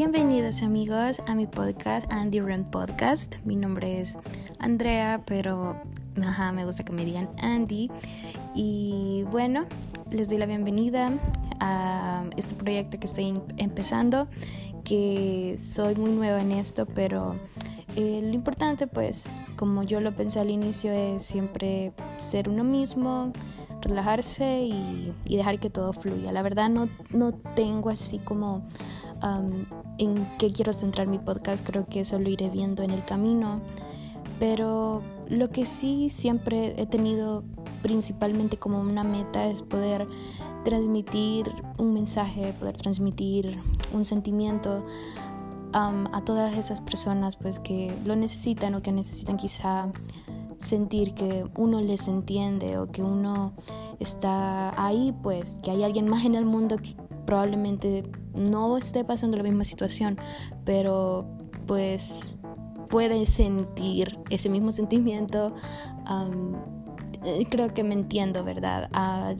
Bienvenidos amigos a mi podcast Andy Rent Podcast. Mi nombre es Andrea, pero ajá, me gusta que me digan Andy. Y bueno, les doy la bienvenida a este proyecto que estoy empezando, que soy muy nueva en esto, pero eh, lo importante pues, como yo lo pensé al inicio, es siempre ser uno mismo, relajarse y, dejar que todo fluya. La verdad no, no tengo así como en qué quiero centrar mi podcast, creo que eso lo iré viendo en el camino. Pero lo que sí siempre he tenido principalmente como una meta es poder transmitir un mensaje, poder transmitir un sentimiento a todas esas personas pues que lo necesitan o que necesitan quizá sentir que uno les entiende o que uno está ahí, pues que hay alguien más en el mundo que probablemente no esté pasando la misma situación, pero pues puede sentir ese mismo sentimiento. Eh, creo que me entiendo, ¿verdad? Uh,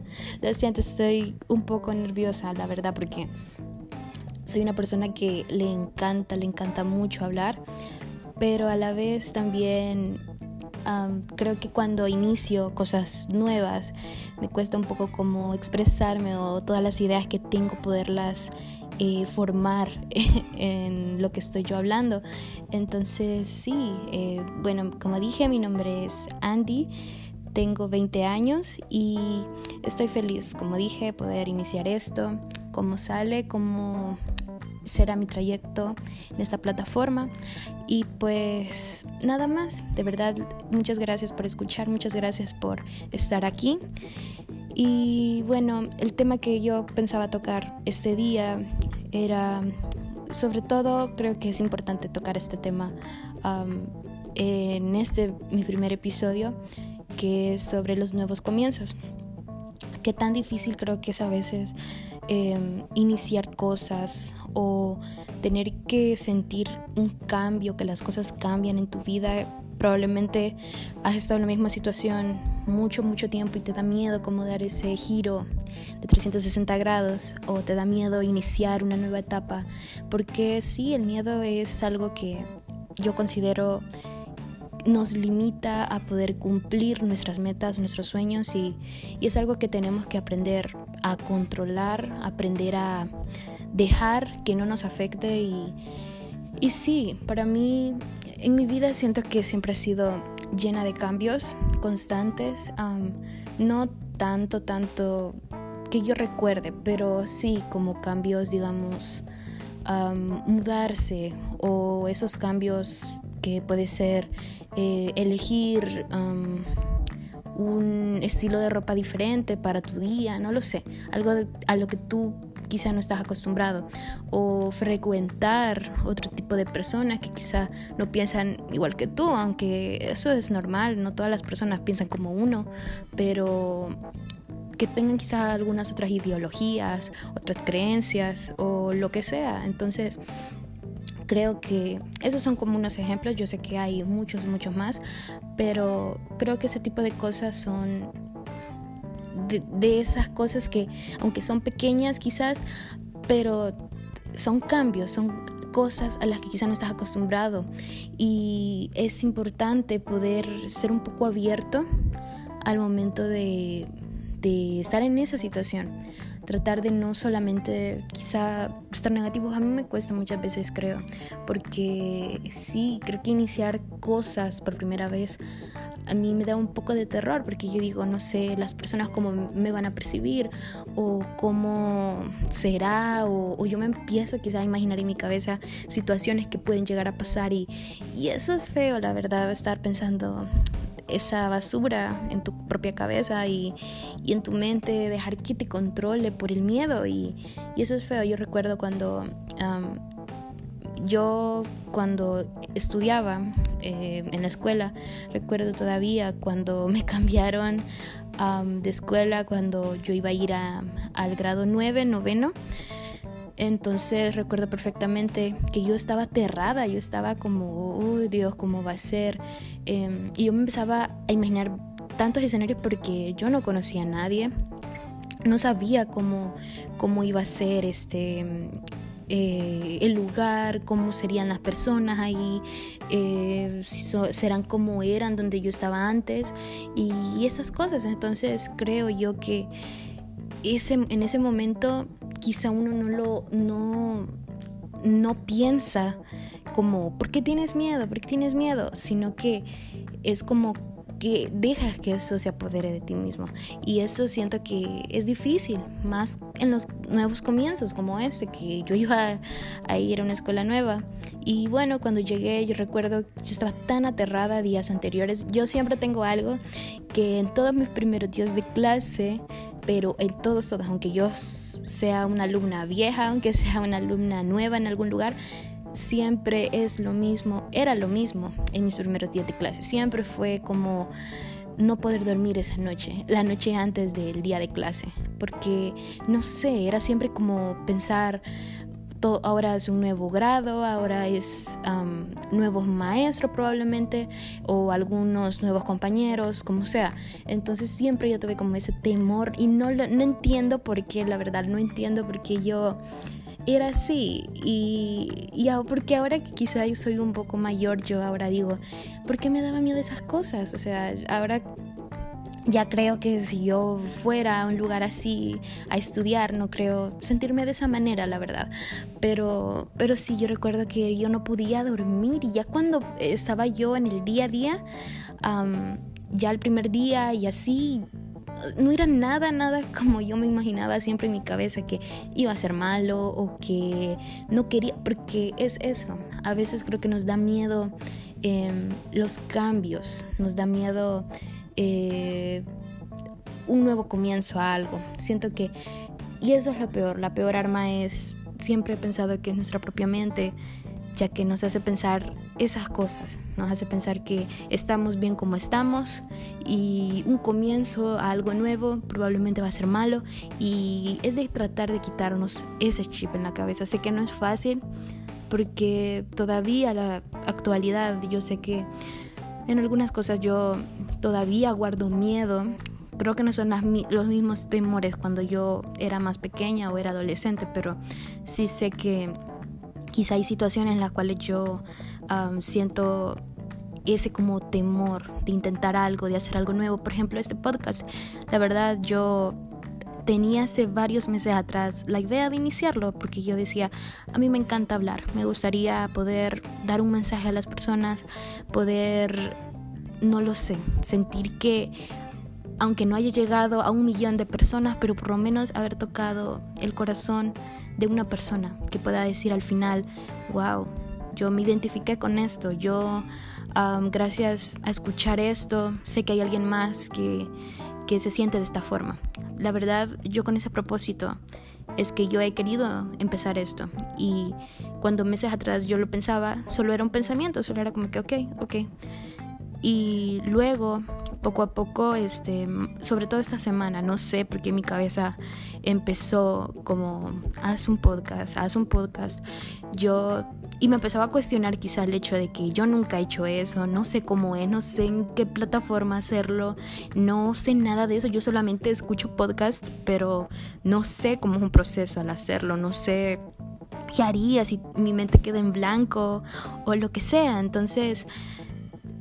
lo estoy un poco nerviosa, la verdad, porque soy una persona que le encanta, le encanta mucho hablar, pero a la vez también creo que cuando inicio cosas nuevas me cuesta un poco como expresarme o todas las ideas que tengo poderlas eh, formar en lo que estoy yo hablando. Entonces sí, eh, bueno, como dije, mi nombre es Andy. Tengo 20 años y estoy feliz, como dije, poder iniciar esto, cómo sale, cómo será mi trayecto en esta plataforma. Y pues nada más, de verdad, muchas gracias por escuchar, muchas gracias por estar aquí. Y bueno, el tema que yo pensaba tocar este día era, sobre todo, creo que es importante tocar este tema en este, mi primer episodio, que es sobre los nuevos comienzos. Qué tan difícil creo que es a veces em, iniciar cosas o tener que sentir un cambio, que las cosas cambian en tu vida. Probablemente has estado en la misma situación mucho, mucho tiempo y te da miedo como dar ese giro de 360 grados o te da miedo iniciar una nueva etapa. Porque sí, el miedo es algo que yo considero nos limita a poder cumplir nuestras metas, nuestros sueños y, y es algo que tenemos que aprender a controlar, aprender a dejar que no nos afecte y, y sí, para mí en mi vida siento que siempre ha sido llena de cambios constantes, no tanto, tanto que yo recuerde, pero sí como cambios, digamos, mudarse o esos cambios que puede ser eh, elegir un estilo de ropa diferente para tu día, no lo sé, algo a lo que tú quizá no estás acostumbrado o frecuentar otro tipo de personas que quizá no piensan igual que tú, aunque eso es normal, no todas las personas piensan como uno, pero que tengan quizá algunas otras ideologías, otras creencias o lo que sea. Entonces, creo que esos son como unos ejemplos, yo sé que hay muchos, muchos más, pero creo que ese tipo de cosas son de, esas cosas que, aunque son pequeñas quizás, pero son cambios, son cosas a las que quizás no estás acostumbrado. Y es importante poder ser un poco abierto al momento de, de estar en esa situación tratar de no solamente quizá estar negativos. A mí me cuesta muchas veces creo porque sí creo que iniciar cosas por primera vez a mí me da un poco de terror porque yo digo, no sé, las personas cómo me van a percibir o cómo será o, yo me empiezo quizá a imaginar en mi cabeza situaciones que pueden llegar a pasar y, y eso es feo, la verdad, estar pensando esa basura en tu propia cabeza y, y, en tu mente, dejar que te controle por el miedo y, y eso es feo. Yo recuerdo cuando yo cuando estudiaba eh, en la escuela, recuerdo todavía cuando me cambiaron de escuela, cuando yo iba a ir al grado 9, noveno. Entonces recuerdo perfectamente que yo estaba aterrada, yo estaba como, uy Dios, ¿cómo va a ser? Em, y yo me empezaba a imaginar tantos escenarios porque yo no conocía a nadie, no sabía cómo, cómo iba a ser este, eh, el lugar, cómo serían las personas ahí, eh, si serán como eran donde yo estaba antes y esas cosas. Entonces creo yo que ese, en ese momento quizá uno no lo no, no piensa como ¿por qué tienes miedo? ¿por qué tienes miedo? sino que es como que dejas que eso se apodere de ti mismo. Y eso siento que es difícil, más en los nuevos comienzos como este, que yo iba a, ir a una escuela nueva. Y bueno, cuando llegué, yo recuerdo, yo estaba tan aterrada días anteriores. Yo siempre tengo algo que en todos mis primeros días de clase pero en todos, todos, aunque yo sea una alumna vieja, aunque sea una alumna nueva en algún lugar, siempre es lo mismo, era lo mismo en mis primeros días de clase, siempre fue como no poder dormir esa noche, la noche antes del día de clase, porque no sé, era siempre como pensar, ahora es un nuevo grado, ahora es nuevos maestros probablemente, o algunos nuevos compañeros, como sea. Entonces siempre yo tuve como ese temor y no, no entiendo por qué, la verdad, no entiendo por qué yo era así. Y, y porque ahora que quizá yo soy un poco mayor, yo ahora digo, ¿por qué me daba miedo esas cosas? O sea, ahora ya creo que si yo fuera a un lugar así a estudiar, no creo sentirme de esa manera, la verdad. Pero, pero sí, yo recuerdo que yo no podía dormir y ya cuando estaba yo en el día a día, ya el primer día y así, no era nada, nada como yo me imaginaba siempre en mi cabeza que iba a ser malo o que no quería, porque es eso, a veces creo que nos da miedo em, los cambios, nos da miedo eh, un nuevo comienzo a algo. Siento que, y eso es lo peor, la peor arma es, siempre he pensado que es nuestra propia mente, ya que nos hace pensar esas cosas, nos hace pensar que estamos bien como estamos y un comienzo a algo nuevo probablemente va a ser malo y es de tratar de quitarnos ese chip en la cabeza. Sé que no es fácil porque todavía la actualidad yo sé que en algunas cosas yo todavía guardo miedo. Creo que no son los mismos temores cuando yo era más pequeña o era adolescente, pero sí sé que quizá hay situaciones en las cuales yo siento ese como temor de intentar algo, de hacer algo nuevo. Por ejemplo, este podcast. La verdad, yo tenía hace varios meses atrás la idea de iniciarlo porque yo decía, a mí me encanta hablar, me gustaría poder dar un mensaje a las personas, poder, no lo sé, sentir que aunque no haya llegado a un millón de personas, pero por lo menos haber tocado el corazón de una persona que pueda decir al final, wow, yo me identifiqué con esto, yo gracias a escuchar esto, sé que hay alguien más que, que se siente de esta forma. La verdad, yo con ese propósito es que yo he querido empezar esto y cuando meses atrás yo lo pensaba, solo era un pensamiento, solo era como que, ok, ok. Y luego poco a poco, este, sobre todo esta semana, no sé por qué mi cabeza empezó como, haz un podcast, haz un podcast. Yo, y me empezaba a cuestionar quizá el hecho de que yo nunca he hecho eso, no sé cómo es, no sé en qué plataforma hacerlo, no sé nada de eso, yo solamente escucho podcast, pero no sé cómo es un proceso al hacerlo, no sé qué haría si mi mente queda en blanco o lo que sea. Entonces,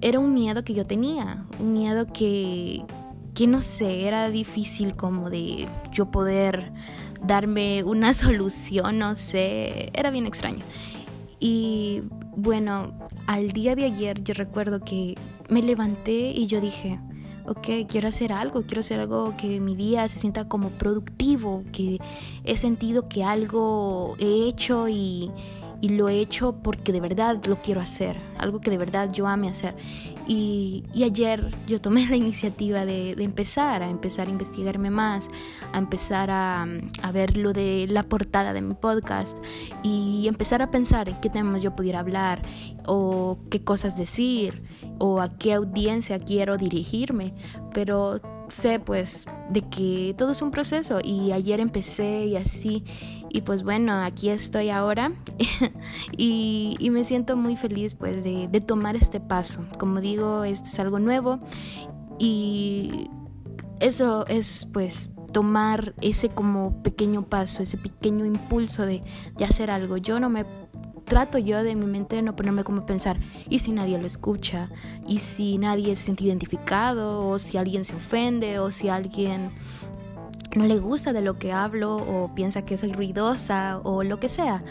era un miedo que yo tenía, un miedo que, que no sé, era difícil como de yo poder darme una solución, no sé, era bien extraño. Y bueno, al día de ayer yo recuerdo que me levanté y yo dije, ok, quiero hacer algo, quiero hacer algo que mi día se sienta como productivo, que he sentido que algo he hecho y, y lo he hecho porque de verdad lo quiero hacer, algo que de verdad yo ame hacer. Y, ayer yo tomé la iniciativa de, empezar, a empezar a investigarme más, a empezar a, a, ver lo de la portada de mi podcast y empezar a pensar en qué temas yo pudiera hablar o qué cosas decir o a qué audiencia quiero dirigirme. Pero sé pues de que todo es un proceso y ayer empecé y así y pues bueno, aquí estoy ahora y, me siento muy feliz pues de, de tomar este paso. Como digo, esto es algo nuevo y eso es pues tomar ese como pequeño paso, ese pequeño impulso de, de hacer algo. Yo no me trato yo de mi mente no ponerme como pensar, ¿y si nadie lo escucha? ¿Y si nadie se siente identificado? ¿O si alguien se ofende? ¿O si alguien no le gusta de lo que hablo? ¿O piensa que soy ruidosa? ¿O lo que sea?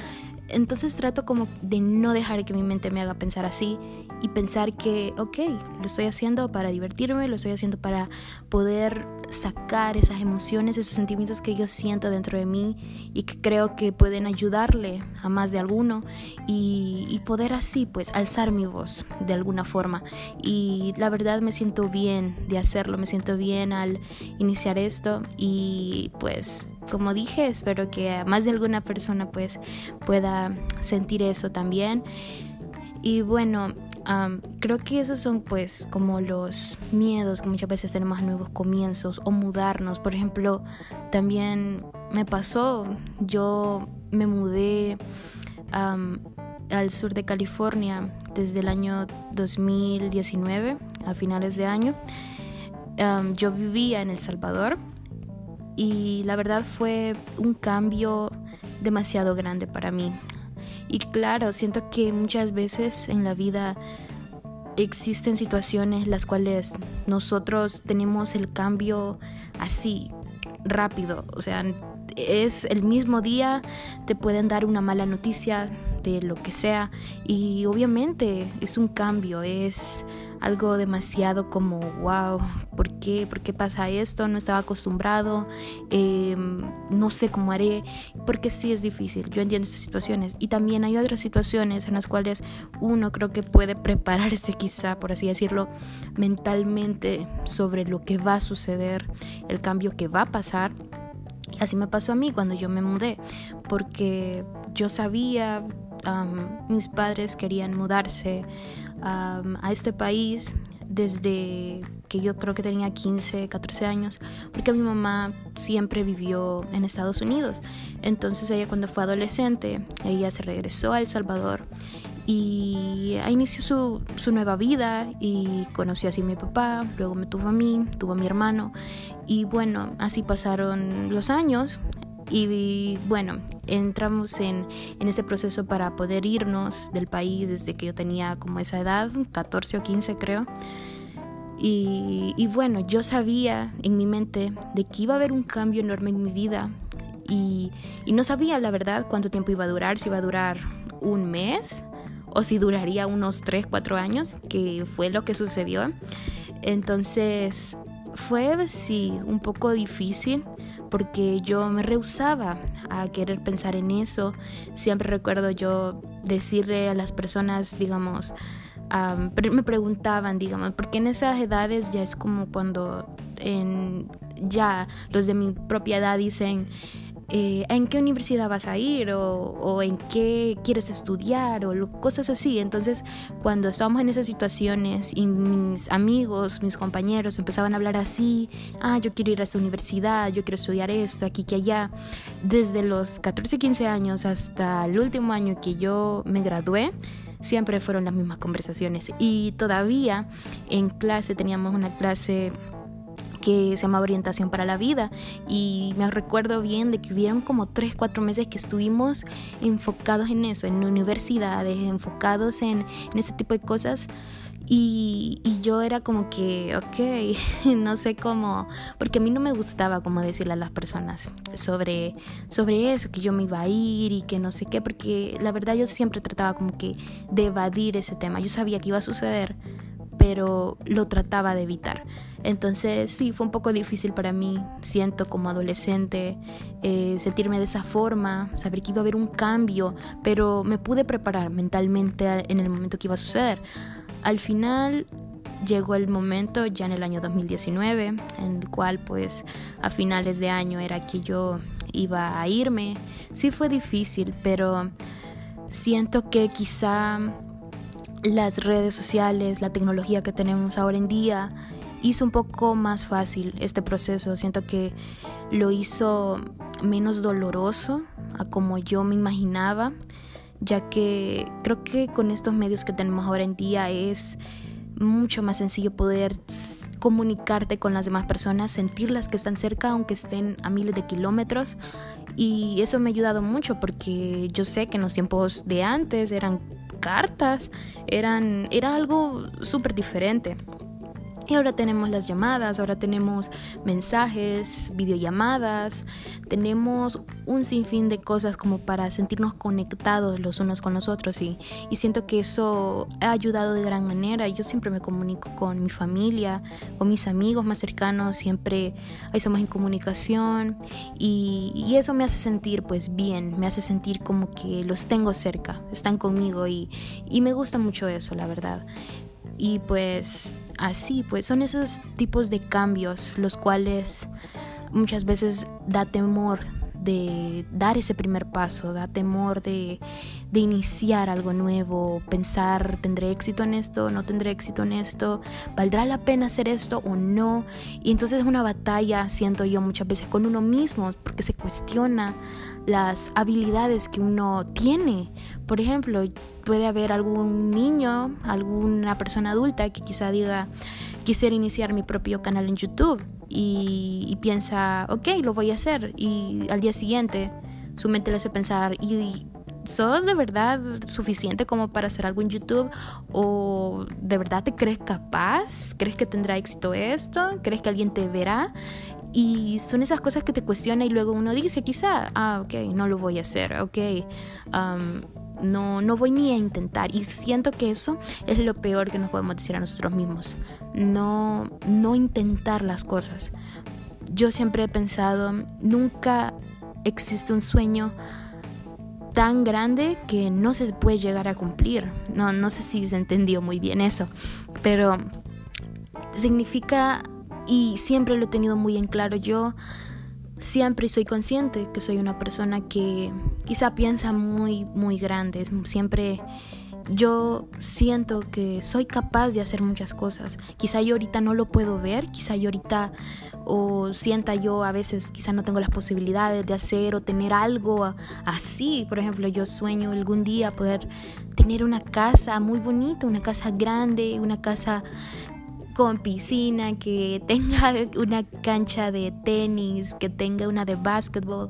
Entonces trato como de no dejar que mi mente me haga pensar así y pensar que, ok, lo estoy haciendo para divertirme, lo estoy haciendo para poder sacar esas emociones, esos sentimientos que yo siento dentro de mí y que creo que pueden ayudarle a más de alguno y, y poder así pues alzar mi voz de alguna forma. Y la verdad me siento bien de hacerlo, me siento bien al iniciar esto y pues como dije, espero que más de alguna persona pues pueda sentir eso también. Y bueno, creo que esos son pues como los miedos que muchas veces tenemos a nuevos comienzos o mudarnos. Por ejemplo, también me pasó, yo me mudé al sur de California desde el año 2019, a finales de año. yo vivía en El Salvador y la verdad fue un cambio demasiado grande para mí. Y claro, siento que muchas veces en la vida existen situaciones las cuales nosotros tenemos el cambio así, rápido. O sea, es el mismo día, te pueden dar una mala noticia de lo que sea y obviamente es un cambio, es algo demasiado como, wow, ¿por qué? ¿Por qué pasa esto? No estaba acostumbrado, em, no sé cómo haré, porque sí es difícil, yo entiendo estas situaciones. Y también hay otras situaciones en las cuales uno creo que puede prepararse quizá, por así decirlo, mentalmente sobre lo que va a suceder, el cambio que va a pasar. Así me pasó a mí cuando yo me mudé, porque yo sabía, mis padres querían mudarse a este país desde que yo creo que tenía 15, 14 años, porque mi mamá siempre vivió en Estados Unidos. Entonces ella cuando fue adolescente, ella se regresó a El Salvador y inició su, su nueva vida y conoció así a mi papá, luego me tuvo a mí, tuvo a mi hermano y bueno, así pasaron los años y bueno, entramos en, en ese proceso para poder irnos del país desde que yo tenía como esa edad, 14 o 15 creo. Y, y, bueno, yo sabía en mi mente de que iba a haber un cambio enorme en mi vida y, y, no sabía la verdad cuánto tiempo iba a durar, si iba a durar un mes o si duraría unos 3, 4 años, que fue lo que sucedió. Entonces fue sí un poco difícil porque yo me rehusaba a querer pensar en eso. Siempre recuerdo yo decirle a las personas, digamos, me preguntaban, digamos, porque en esas edades ya es como cuando en, ya los de mi propia edad dicen, eh, en qué universidad vas a ir o, en qué quieres estudiar o cosas así. Entonces, cuando estábamos en esas situaciones y mis amigos, mis compañeros empezaban a hablar así, ah, yo quiero ir a esta universidad, yo quiero estudiar esto, aquí que allá, desde los 14, 15 años hasta el último año que yo me gradué, siempre fueron las mismas conversaciones. Y todavía en clase teníamos una clase que se llama Orientación para la Vida y me recuerdo bien de que hubieron como 3, 4 meses que estuvimos enfocados en eso, en universidades, enfocados en, en ese tipo de cosas. Y, y, yo era como que, ok, no sé cómo, porque a mí no me gustaba como decirle a las personas sobre, sobre eso, que yo me iba a ir y que no sé qué, porque la verdad yo siempre trataba como que de evadir ese tema. Yo sabía que iba a suceder, pero lo trataba de evitar. Entonces sí, fue un poco difícil para mí, siento como adolescente, eh, sentirme de esa forma, saber que iba a haber un cambio, pero me pude preparar mentalmente en el momento que iba a suceder. Al final llegó el momento ya en el año 2019, en el cual pues a finales de año era que yo iba a irme. Sí fue difícil, pero siento que quizá las redes sociales, la tecnología que tenemos ahora en día, hizo un poco más fácil este proceso. Siento que lo hizo menos doloroso a como yo me imaginaba, ya que creo que con estos medios que tenemos ahora en día es mucho más sencillo poder comunicarte con las demás personas, sentirlas que están cerca, aunque estén a miles de kilómetros. Y eso me ha ayudado mucho porque yo sé que en los tiempos de antes eran cartas, eran, era algo súper diferente. Y ahora tenemos las llamadas, ahora tenemos mensajes, videollamadas, tenemos un sinfín de cosas como para sentirnos conectados los unos con los otros y, y siento que eso ha ayudado de gran manera. Yo siempre me comunico con mi familia, con mis amigos más cercanos, siempre estamos en comunicación y, y eso me hace sentir pues bien, me hace sentir como que los tengo cerca, están conmigo y, y me gusta mucho eso, la verdad. Y pues así, pues son esos tipos de cambios los cuales muchas veces da temor de dar ese primer paso, da temor de, de, iniciar algo nuevo, pensar, ¿tendré éxito en esto? ¿No tendré éxito en esto? ¿Valdrá la pena hacer esto o no? Y entonces es una batalla, siento yo muchas veces, con uno mismo, porque se cuestiona las habilidades que uno tiene. Por ejemplo, puede haber algún niño, alguna persona adulta que quizá diga, quisiera iniciar mi propio canal en YouTube y, piensa, ok, lo voy a hacer. Y al día siguiente su mente le hace pensar, ¿y sos de verdad suficiente como para hacer algo en YouTube? ¿O de verdad te crees capaz? ¿Crees que tendrá éxito esto? ¿Crees que alguien te verá? Y son esas cosas que te cuestiona y luego uno dice, quizá, ah, ok, no lo voy a hacer, ok, um, no, no voy ni a intentar. Y siento que eso es lo peor que nos podemos decir a nosotros mismos, no, no intentar las cosas. Yo siempre he pensado, nunca existe un sueño tan grande que no se puede llegar a cumplir. No, no sé si se entendió muy bien eso, pero significa y siempre lo he tenido muy en claro. Yo siempre soy consciente que soy una persona que quizá piensa muy, muy grande. Siempre yo siento que soy capaz de hacer muchas cosas. Quizá yo ahorita no lo puedo ver, quizá yo ahorita o sienta yo a veces quizá no tengo las posibilidades de hacer o tener algo así. Por ejemplo, yo sueño algún día poder tener una casa muy bonita, una casa grande, una casa con piscina, que tenga una cancha de tenis, que tenga una de básquetbol,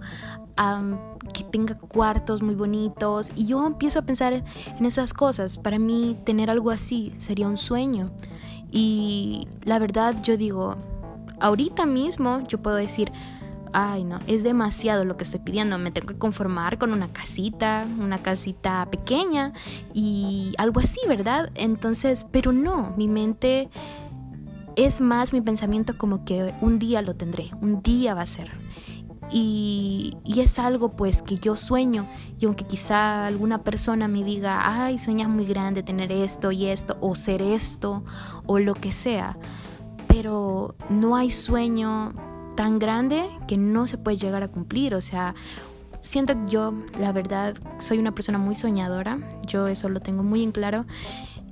que tenga cuartos muy bonitos. Y yo empiezo a pensar en esas cosas. Para mí tener algo así sería un sueño. Y la verdad yo digo, ahorita mismo yo puedo decir, ay no, es demasiado lo que estoy pidiendo, me tengo que conformar con una casita, una casita pequeña y algo así, ¿verdad? Entonces, pero no, mi mente es más mi pensamiento como que un día lo tendré, un día va a ser. Y, es algo pues que yo sueño. Y aunque quizá alguna persona me diga, ay, sueñas muy grande tener esto y esto o ser esto o lo que sea, pero no hay sueño tan grande que no se puede llegar a cumplir, o sea, siento que yo, la verdad, soy una persona muy soñadora, yo eso lo tengo muy en claro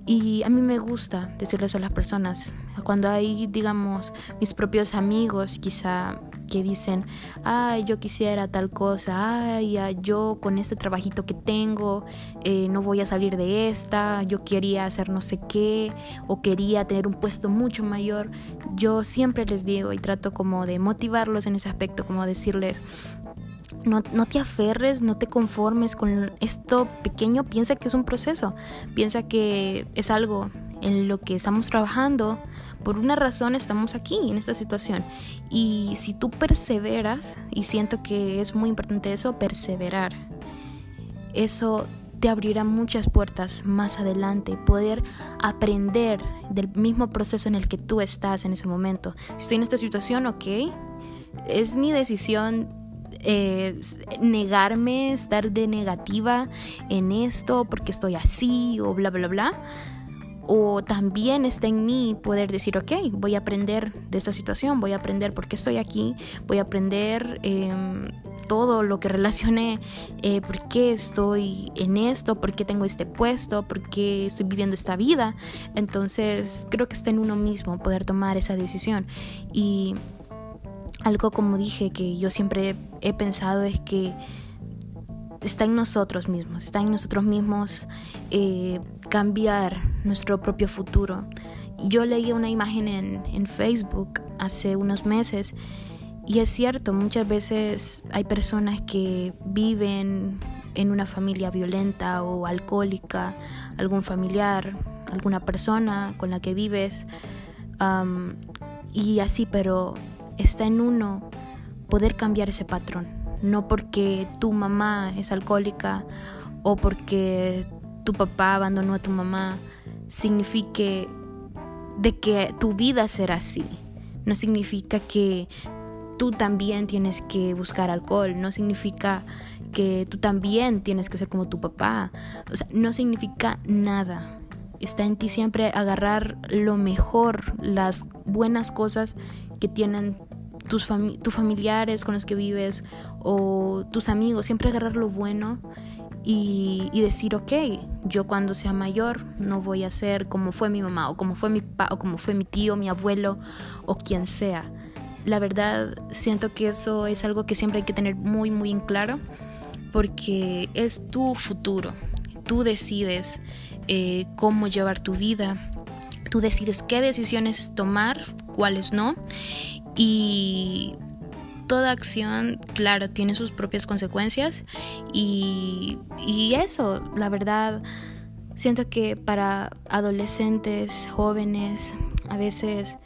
y a mí me gusta decirle eso a las personas. Cuando hay, digamos, mis propios amigos quizá que dicen, ay, yo quisiera tal cosa, ay, yo con este trabajito que tengo eh, no voy a salir de esta, yo quería hacer no sé qué o quería tener un puesto mucho mayor, yo siempre les digo y trato como de motivarlos en ese aspecto, como decirles, no, te aferres, no te conformes con esto pequeño, piensa que es un proceso, piensa que es algo en lo que estamos trabajando, por una razón estamos aquí en esta situación. Y si tú perseveras, y siento que es muy importante eso, perseverar, eso te abrirá muchas puertas más adelante, poder aprender del mismo proceso en el que tú estás en ese momento. Si estoy en esta situación, ok, es mi decisión eh, negarme, estar de negativa en esto porque estoy así o bla, bla, bla. O también está en mí poder decir, ok, voy a aprender de esta situación, voy a aprender por qué estoy aquí, voy a aprender em, todo lo que relacione eh, por qué estoy en esto, por qué tengo este puesto, por qué estoy viviendo esta vida. Entonces creo que está en uno mismo poder tomar esa decisión. Y algo como dije que yo siempre he pensado es que está en nosotros mismos, está en nosotros mismos eh, cambiar nuestro propio futuro. yo leí una imagen en, en Facebook hace unos meses y es cierto, muchas veces hay personas que viven en una familia violenta o alcohólica, algún familiar, alguna persona con la que vives, y así, pero está en uno poder cambiar ese patrón. No porque tu mamá es alcohólica o porque tu papá abandonó a tu mamá, signifique de que tu vida será así. No significa que tú también tienes que buscar alcohol, no significa que tú también tienes que ser como tu papá, o sea, no significa nada. Está en ti siempre agarrar lo mejor, las buenas cosas que tienen tus, tus familiares con los que vives o tus amigos, siempre agarrar lo bueno y, y, decir, ok, yo cuando sea mayor no voy a ser como fue mi mamá o como fue mi papá o como fue mi tío, mi abuelo o quien sea la verdad siento que eso es algo que siempre hay que tener muy muy en claro porque es tu futuro. Tú decides eh, cómo llevar tu vida, tú decides qué decisiones tomar, cuáles no. Y toda acción, claro, tiene sus propias consecuencias. Y, y eso, la verdad, siento que para adolescentes, jóvenes, a veces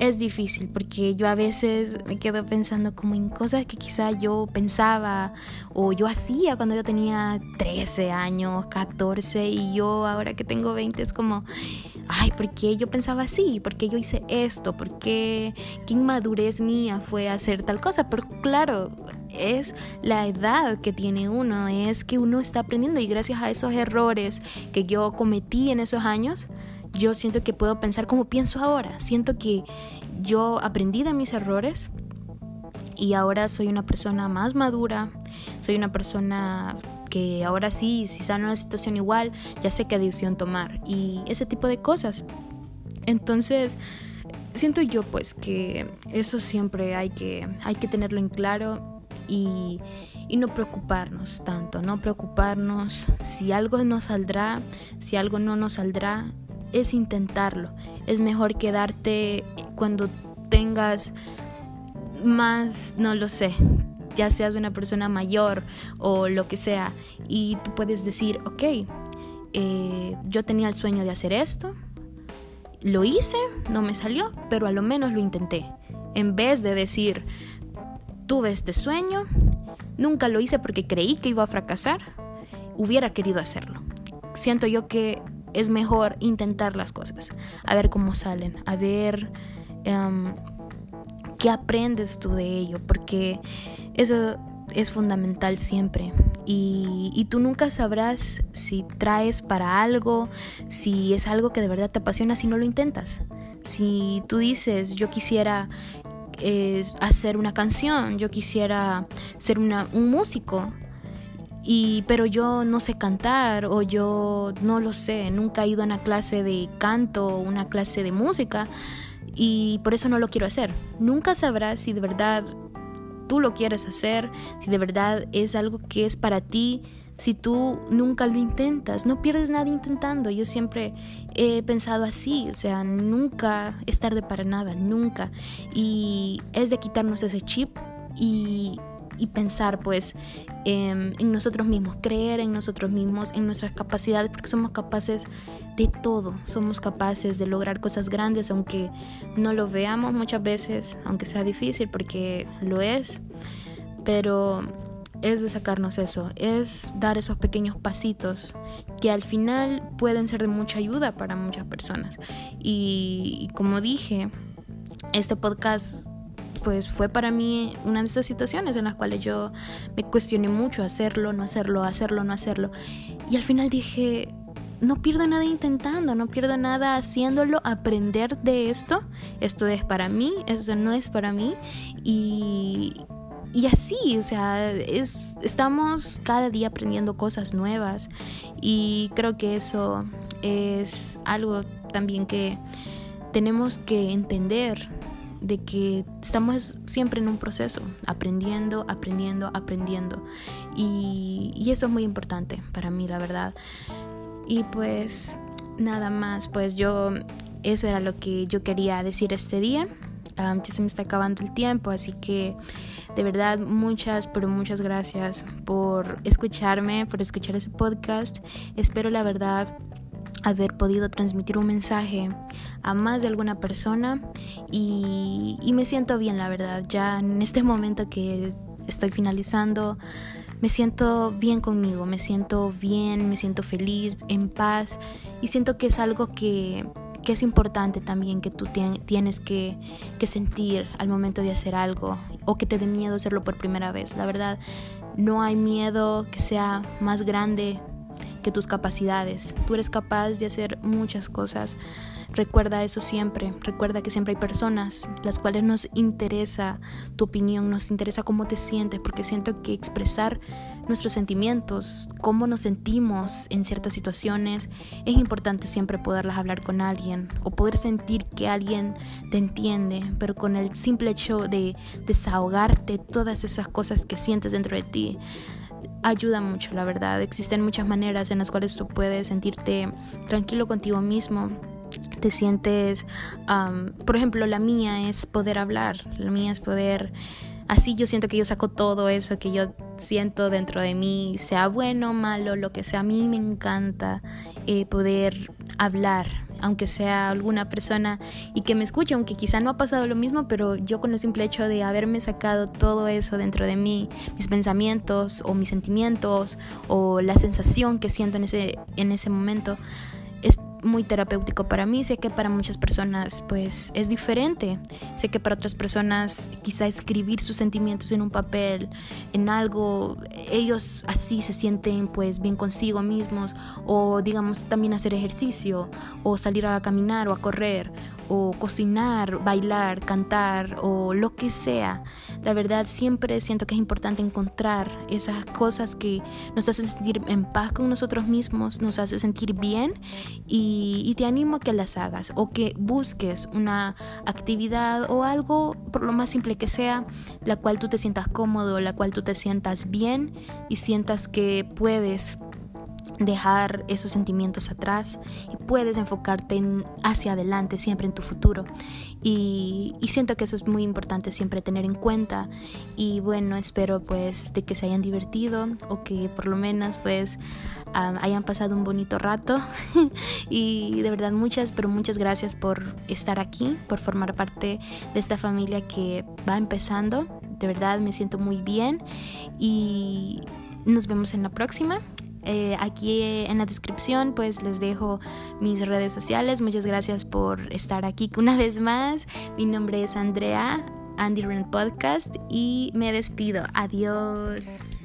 es difícil porque yo a veces me quedo pensando como en cosas que quizá yo pensaba o yo hacía cuando yo tenía 13 años, 14 y yo ahora que tengo 20 es como, ay, ¿por qué yo pensaba así? ¿Por qué yo hice esto? ¿Por qué, qué inmadurez mía fue hacer tal cosa? Pero claro, es la edad que tiene uno, es que uno está aprendiendo y gracias a esos errores que yo cometí en esos años, yo siento que puedo pensar como pienso ahora. Siento que yo aprendí de mis errores y ahora soy una persona más madura, soy una persona que ahora sí, si sale una situación igual, ya sé qué decisión tomar y ese tipo de cosas. Entonces, siento yo pues que eso siempre hay que, hay que tenerlo en claro y, y no preocuparnos tanto, no preocuparnos si algo no saldrá, si algo no nos saldrá, es intentarlo. Es mejor quedarte cuando tengas más, no lo sé, ya seas una persona mayor o lo que sea, y tú puedes decir, ok, eh, yo tenía el sueño de hacer esto, lo hice, no me salió, pero a lo menos lo intenté. En vez de decir, tuve este sueño, nunca lo hice porque creí que iba a fracasar, hubiera querido hacerlo. Siento yo que es mejor intentar las cosas, a ver cómo salen, a ver em, qué aprendes tú de ello, porque eso es fundamental siempre. Y, y, tú nunca sabrás si traes para algo, si es algo que de verdad te apasiona si no lo intentas. Si tú dices, yo quisiera eh, hacer una canción, yo quisiera ser un músico, y pero yo no sé cantar o yo no lo sé, nunca he ido a una clase de canto o una clase de música y por eso no lo quiero hacer. Nunca sabrás si de verdad tú lo quieres hacer, si de verdad es algo que es para ti, si tú nunca lo intentas, no pierdes nada intentando. Yo siempre he pensado así, o sea, nunca es tarde para nada, nunca. Y es de quitarnos ese chip y y pensar pues en nosotros mismos, creer en nosotros mismos, en nuestras capacidades, porque somos capaces de todo, somos capaces de lograr cosas grandes, aunque no lo veamos muchas veces, aunque sea difícil, porque lo es, pero es de sacarnos eso, es dar esos pequeños pasitos que al final pueden ser de mucha ayuda para muchas personas. Y, y como dije, este podcast pues fue para mí una de estas situaciones en las cuales yo me cuestioné mucho hacerlo, no hacerlo, hacerlo, no hacerlo. Y al final dije, no pierdo nada intentando, no pierdo nada haciéndolo, aprender de esto. Esto es para mí, esto no es para mí. Y, y así, o sea, es, estamos cada día aprendiendo cosas nuevas. Y creo que eso es algo también que tenemos que entender de que estamos siempre en un proceso, aprendiendo, aprendiendo, aprendiendo. Y, y, eso es muy importante para mí, la verdad. Y pues nada más, pues yo eso era lo que yo quería decir este día. ya se me está acabando el tiempo, así que de verdad muchas, pero muchas gracias por escucharme, por escuchar ese podcast. Espero la verdad haber podido transmitir un mensaje a más de alguna persona y, me siento bien, la verdad. Ya en este momento que estoy finalizando, me siento bien conmigo, me siento bien, me siento feliz, en paz y siento que es algo que, que es importante también que tú tienes que, que sentir al momento de hacer algo o que te dé miedo hacerlo por primera vez. La verdad, no hay miedo que sea más grande que tus capacidades. Tú eres capaz de hacer muchas cosas. Recuerda eso siempre. Recuerda que siempre hay personas las cuales nos interesa tu opinión, nos interesa cómo te sientes, porque siento que expresar nuestros sentimientos, cómo nos sentimos en ciertas situaciones, es importante siempre poderlas hablar con alguien o poder sentir que alguien te entiende, pero con el simple hecho de desahogarte todas esas cosas que sientes dentro de ti, ayuda mucho, la verdad. Existen muchas maneras en las cuales tú puedes sentirte tranquilo contigo mismo. Te sientes, por ejemplo, la mía es poder hablar, la mía es poder, así yo siento que yo saco todo eso que yo siento dentro de mí, sea bueno, malo, lo que sea, a mí me encanta eh, poder hablar, aunque sea alguna persona y que me escuche, aunque quizá no ha pasado lo mismo, pero yo con el simple hecho de haberme sacado todo eso dentro de mí, mis pensamientos o mis sentimientos o la sensación que siento en ese, en ese momento, muy terapéutico para mí, sé que para muchas personas pues es diferente, sé que para otras personas quizá escribir sus sentimientos en un papel, en algo, ellos así se sienten pues bien consigo mismos o digamos también hacer ejercicio o salir a caminar o a correr o cocinar, bailar, cantar o lo que sea. La verdad siempre siento que es importante encontrar esas cosas que nos hacen sentir en paz con nosotros mismos, nos hace sentir bien y, te animo a que las hagas o que busques una actividad o algo, por lo más simple que sea, la cual tú te sientas cómodo, la cual tú te sientas bien y sientas que puedes dejar esos sentimientos atrás y puedes enfocarte en, hacia adelante, siempre en tu futuro. Y, siento que eso es muy importante siempre tener en cuenta. Y bueno, espero pues de que se hayan divertido o que por lo menos pues hayan pasado un bonito rato. y de verdad muchas, pero muchas gracias por estar aquí, por formar parte de esta familia que va empezando. De verdad me siento muy bien y nos vemos en la próxima. Eh, aquí eh, en la descripción pues les dejo mis redes sociales. Muchas gracias por estar aquí una vez más. Mi nombre es Andrea, Andy Rent Podcast y me despido. Adiós.